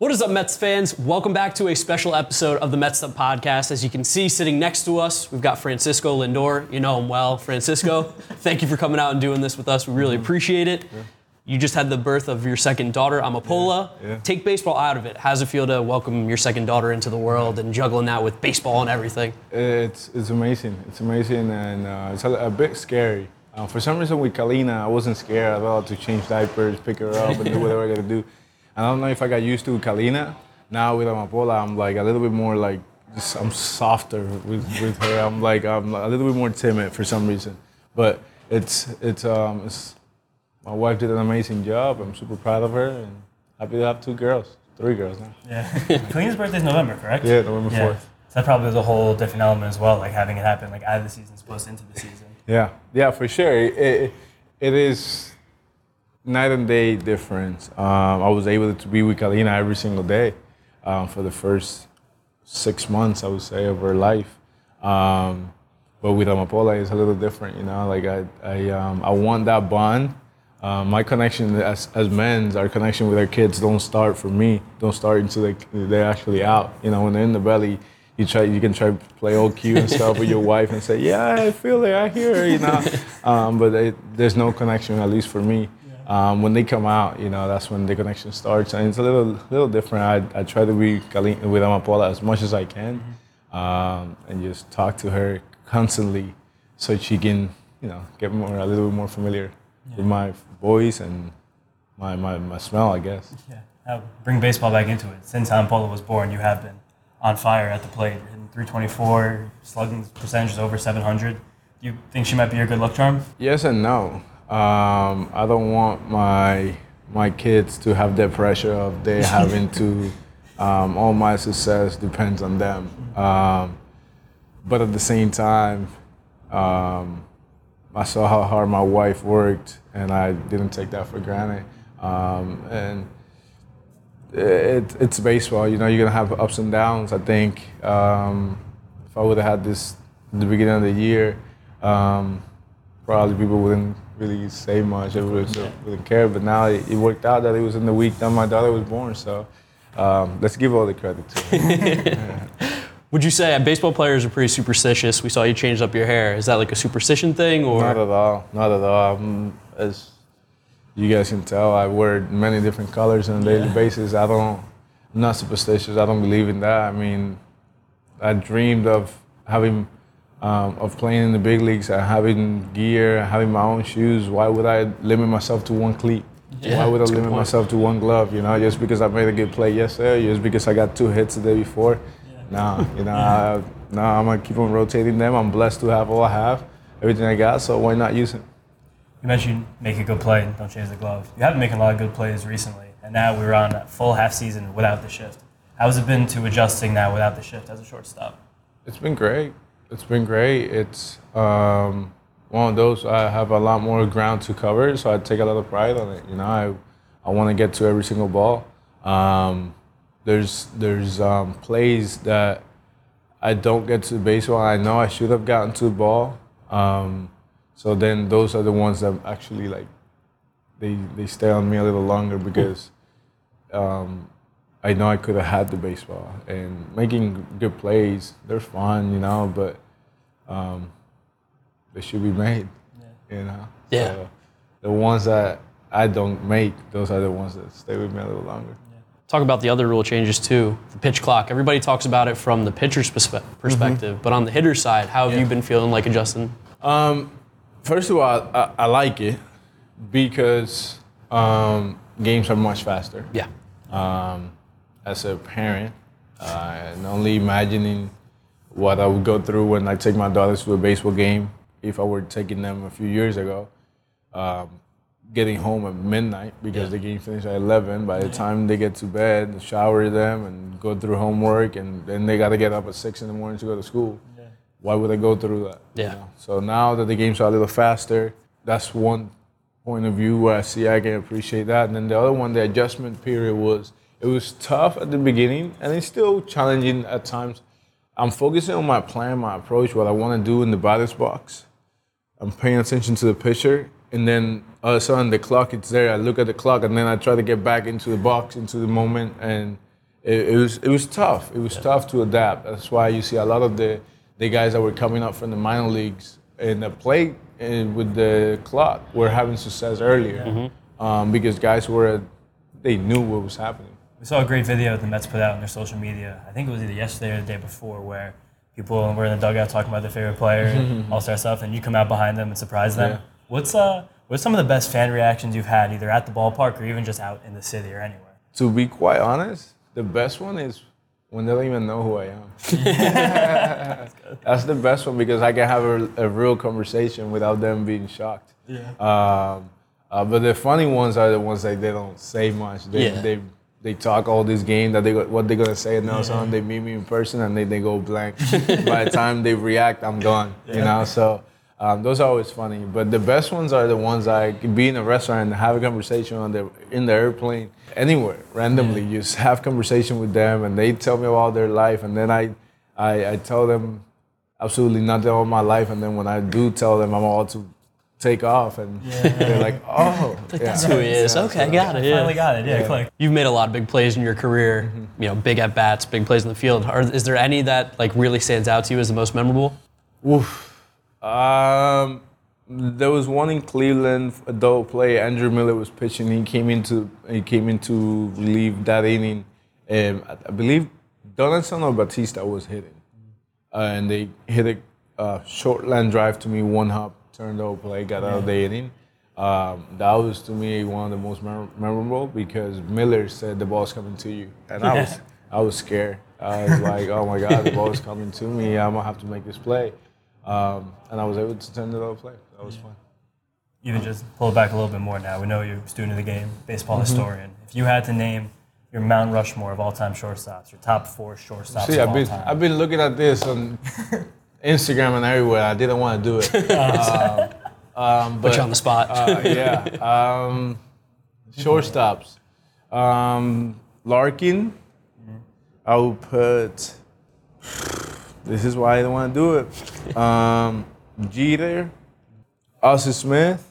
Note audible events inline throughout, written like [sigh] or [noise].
What is up, Mets fans? Welcome back to a special episode of the Mets Up Podcast. As you can see, sitting next to us, we've got Francisco Lindor. You know him well. Francisco, [laughs] thank you for coming out and doing this with us. We really appreciate it. You just had the birth of your second daughter, Amapola. Yeah, yeah. Take baseball out of it. How's it feel to welcome your second daughter into the world and juggling that with baseball and everything? It's it's amazing. It's amazing, and uh, it's a, a bit scary. Uh, for some reason, with Kalina, I wasn't scared at all to change diapers, pick her up, and do whatever I got to do. [laughs] I don't know if I got used to Kalina. Now with Amapola, I'm like a little bit more like just, I'm softer with, with her. I'm like I'm a little bit more timid for some reason. But it's it's um it's, my wife did an amazing job. I'm super proud of her, and happy to have two girls, three girls now. Yeah. [laughs] Kalina's birthday is November, correct? Yeah, November Yeah. 4th. So that probably was a whole different element as well, like having it happen like out of the season supposed into the season. Yeah, yeah, for sure. It, it, it is night and day difference. Um, I was able to be with Kalina every single day um, for the first six months, I would say, of her life. Um, but with Amapola, it's a little different, you know. Like I, I, um, I want that bond. Um, my connection as, as men, our connection with our kids don't start for me. Don't start until they, they're actually out. You know, when they're in the belly, you try, you can try to play old cute and stuff with your wife and say, "Yeah, I feel it, I hear it," you know. [laughs] Um, but it, there's no connection, at least for me. Um, when they come out, you know, that's when the connection starts, and it's a little, little different. I, I try to be with Amapola as much as I can, um, and just talk to her constantly, so she can, you know, get more a little bit more familiar with my voice and my, my, my smell, I guess. Yeah. Now, bring baseball back into it. Since Amapola was born, you have been on fire at the plate. In 324, slugging percentage is over 700. Do you think she might be your good luck charm? Yes and no. Um, I don't want my my kids to have the pressure of they [laughs] having to. Um, all my success depends on them. Um, but at the same time, um, I saw how hard my wife worked, and I didn't take that for granted. Um, and it, it's baseball. You know, you're gonna have ups and downs. I think um, if I would have had this at the beginning of the year, um, probably people wouldn't really say much. Everybody wouldn't- wouldn't care. But now it, it worked out that it was in the week that my daughter was born. So um, let's give all the credit to her. [laughs] Would you say baseball players are pretty superstitious? We saw you changed up your hair. Is that like a superstition thing, or Not at all. Not at all. Um, as you guys can tell, I wear many different colors on a daily basis. I don't. I'm not superstitious. I don't believe in that. I mean, I dreamed of having, um, of playing in the big leagues, and having gear, having my own shoes. Why would I limit myself to one cleat? Yeah, Why would I that's a good limit point. myself to one glove? You know, just because I made a good play yesterday, just because I got two hits the day before. Nah, you know, [laughs] I, nah, I'm gonna keep on rotating them. I'm blessed to have all I have, everything I got. So why not use it? You mentioned make a good play and don't change the glove. You have been making a lot of good plays recently, and now we're on a full half season without the shift. How's it been to adjusting now without the shift as a shortstop? It's been great. It's been great. It's um, one of those I have a lot more ground to cover, so I take a lot of pride on it. You know, I I want to get to every single ball. Um, there's there's um, plays that I don't get to the baseball. I know I should have gotten to the ball. Um, so then those are the ones that actually like they they stay on me a little longer because um, I know I could have had the baseball and making good plays. They're fun, you know, but um, they should be made. You know. Yeah. So the ones that I don't make, those are the ones that stay with me a little longer. talk about the other rule changes too? The pitch clock. Everybody talks about it from the pitcher's perspe- perspective, but on the hitter side, how have you been feeling like adjusting? Um, first of all, I, I like it because um, games are much faster. Yeah. um, as a parent, uh, and only imagining what I would go through when I take my daughters to a baseball game if I were taking them a few years ago. Um, getting home at midnight because the game finished at 11. By the time they get to bed, shower them, and go through homework, and then they got to get up at 6 in the morning to go to school. Why would I go through that? you know? So now that the games are a little faster, that's one point of view where I see I can appreciate that. And then the other one, the adjustment period was it was tough at the beginning, and it's still challenging at times. I'm focusing on my plan, my approach, what I want to do in the batter's box. I'm paying attention to the pitcher, and then all of a sudden the clock is there. I look at the clock, and then I try to get back into the box, into the moment, and it, it was it was tough. It was tough to adapt. That's why you see a lot of the the guys that were coming up from the minor leagues and the play and with the clock were having success earlier um, because guys were they knew what was happening. We saw a great video that the Mets put out on their social media. I think it was either yesterday or the day before, where people were in the dugout talking about their favorite player, [laughs] and all star stuff, and you come out behind them and surprise them. Yeah. What's uh, what's some of the best fan reactions you've had, either at the ballpark or even just out in the city or anywhere? To be quite honest, the best one is when they don't even know who I am. [laughs] [laughs] That's the best one because I can have a, a real conversation without them being shocked. Yeah. Um, uh, but the funny ones are the ones that they don't say much. They, Yeah. they, they talk all this game that they what they're gonna say and all something. They meet me in person and they, they go blank. [laughs] By the time they react, I'm gone. You know, so um, those are always funny. But the best ones are the ones like be in a restaurant and have a conversation on the in the airplane, anywhere, randomly. Just have conversation with them and they tell me about their life and then I I, I tell them absolutely nothing about my life and then when I do tell them I'm about to take off and [laughs] they're like, oh, That's who he is. Okay, got it. Finally got it. Yeah, click. You've made a lot of big plays in your career. You know, big at bats, big plays in the field. Are, is there any that like really stands out to you as the most memorable? Oof. Um, there was one in Cleveland, a double play. Andrew Miller was pitching. He came into he came in to relieve that inning. Um, I, I believe Donaldson or Bautista was hitting, uh, and they hit a uh, short line drive to me, one hop, turned double play, got out of the inning. Um, that was to me one of the most memorable because Miller said the ball's coming to you, and I was [laughs] I was scared. I was like, oh my god, the ball's coming to me. I'm gonna have to make this play. Um, and I was able to turn it over play. That was fun. Even just pull it back a little bit more now. We know you're a student of the game, baseball Mm-hmm. historian. If you had to name your Mount Rushmore of all-time shortstops, your top four shortstops See, of I've all been time. I've been looking at this on [laughs] Instagram and everywhere. I didn't want to do it. [laughs] um, um, Put but you on the spot. uh, yeah, um, shortstops. Um, Larkin. I would put. This is why I don't want to do it. Um, Jeter. Ozzie Smith.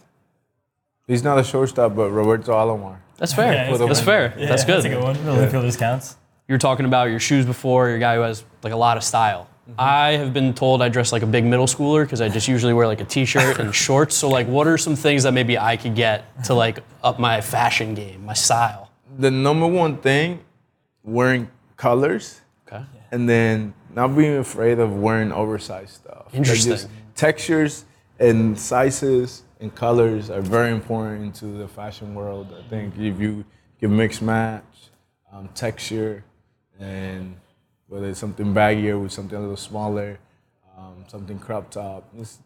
He's not a shortstop, but Roberto Alomar. That's fair. Yeah, it's that's fair. Yeah, that's good. That's a good one. Really fielders counts. You were talking about your shoes before. You're guy who has like a lot of style. I have been told I dress like a big middle schooler because I just usually wear like a t-shirt and [laughs] shorts. So like, what are some things that maybe I could get to like up my fashion game, my style? The number one thing, wearing colors. Okay. and then not being afraid of wearing oversized stuff. Interesting. just textures and sizes and colors are very important into the fashion world. I think if you can mix match um, texture and whether it's something baggier with something a little smaller, um, something crop top, just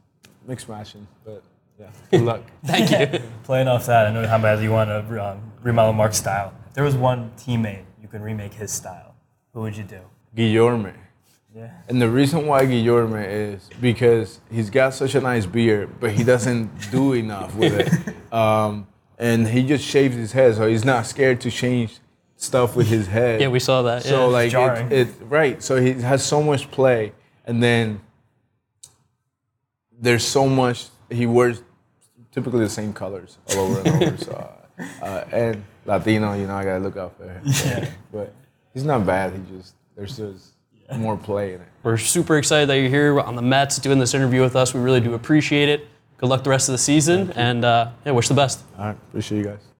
mix matching. But yeah, good luck. [laughs] Thank you. Playing off that, I know how bad you want to um, remodel Mark's style. If there was one teammate you could remake his style, who would you do? Guillorme. Yeah. And the reason why Guillorme is because he's got such a nice beard, but he doesn't do enough with it. [laughs] Um, and he just shaves his head, so he's not scared to change stuff with his head. Yeah, we saw that. So yeah. like it, it, right. So he has so much play, and then there's so much. He wears typically the same colors all over and over. So uh, and Latino, you know, I gotta look out for him. But he's not bad. He just there's just more play in it. We're super excited that you're here on the Mets doing this interview with us. We really do appreciate it. Good luck the rest of the season, and uh, yeah, wish the best. All right, appreciate you guys.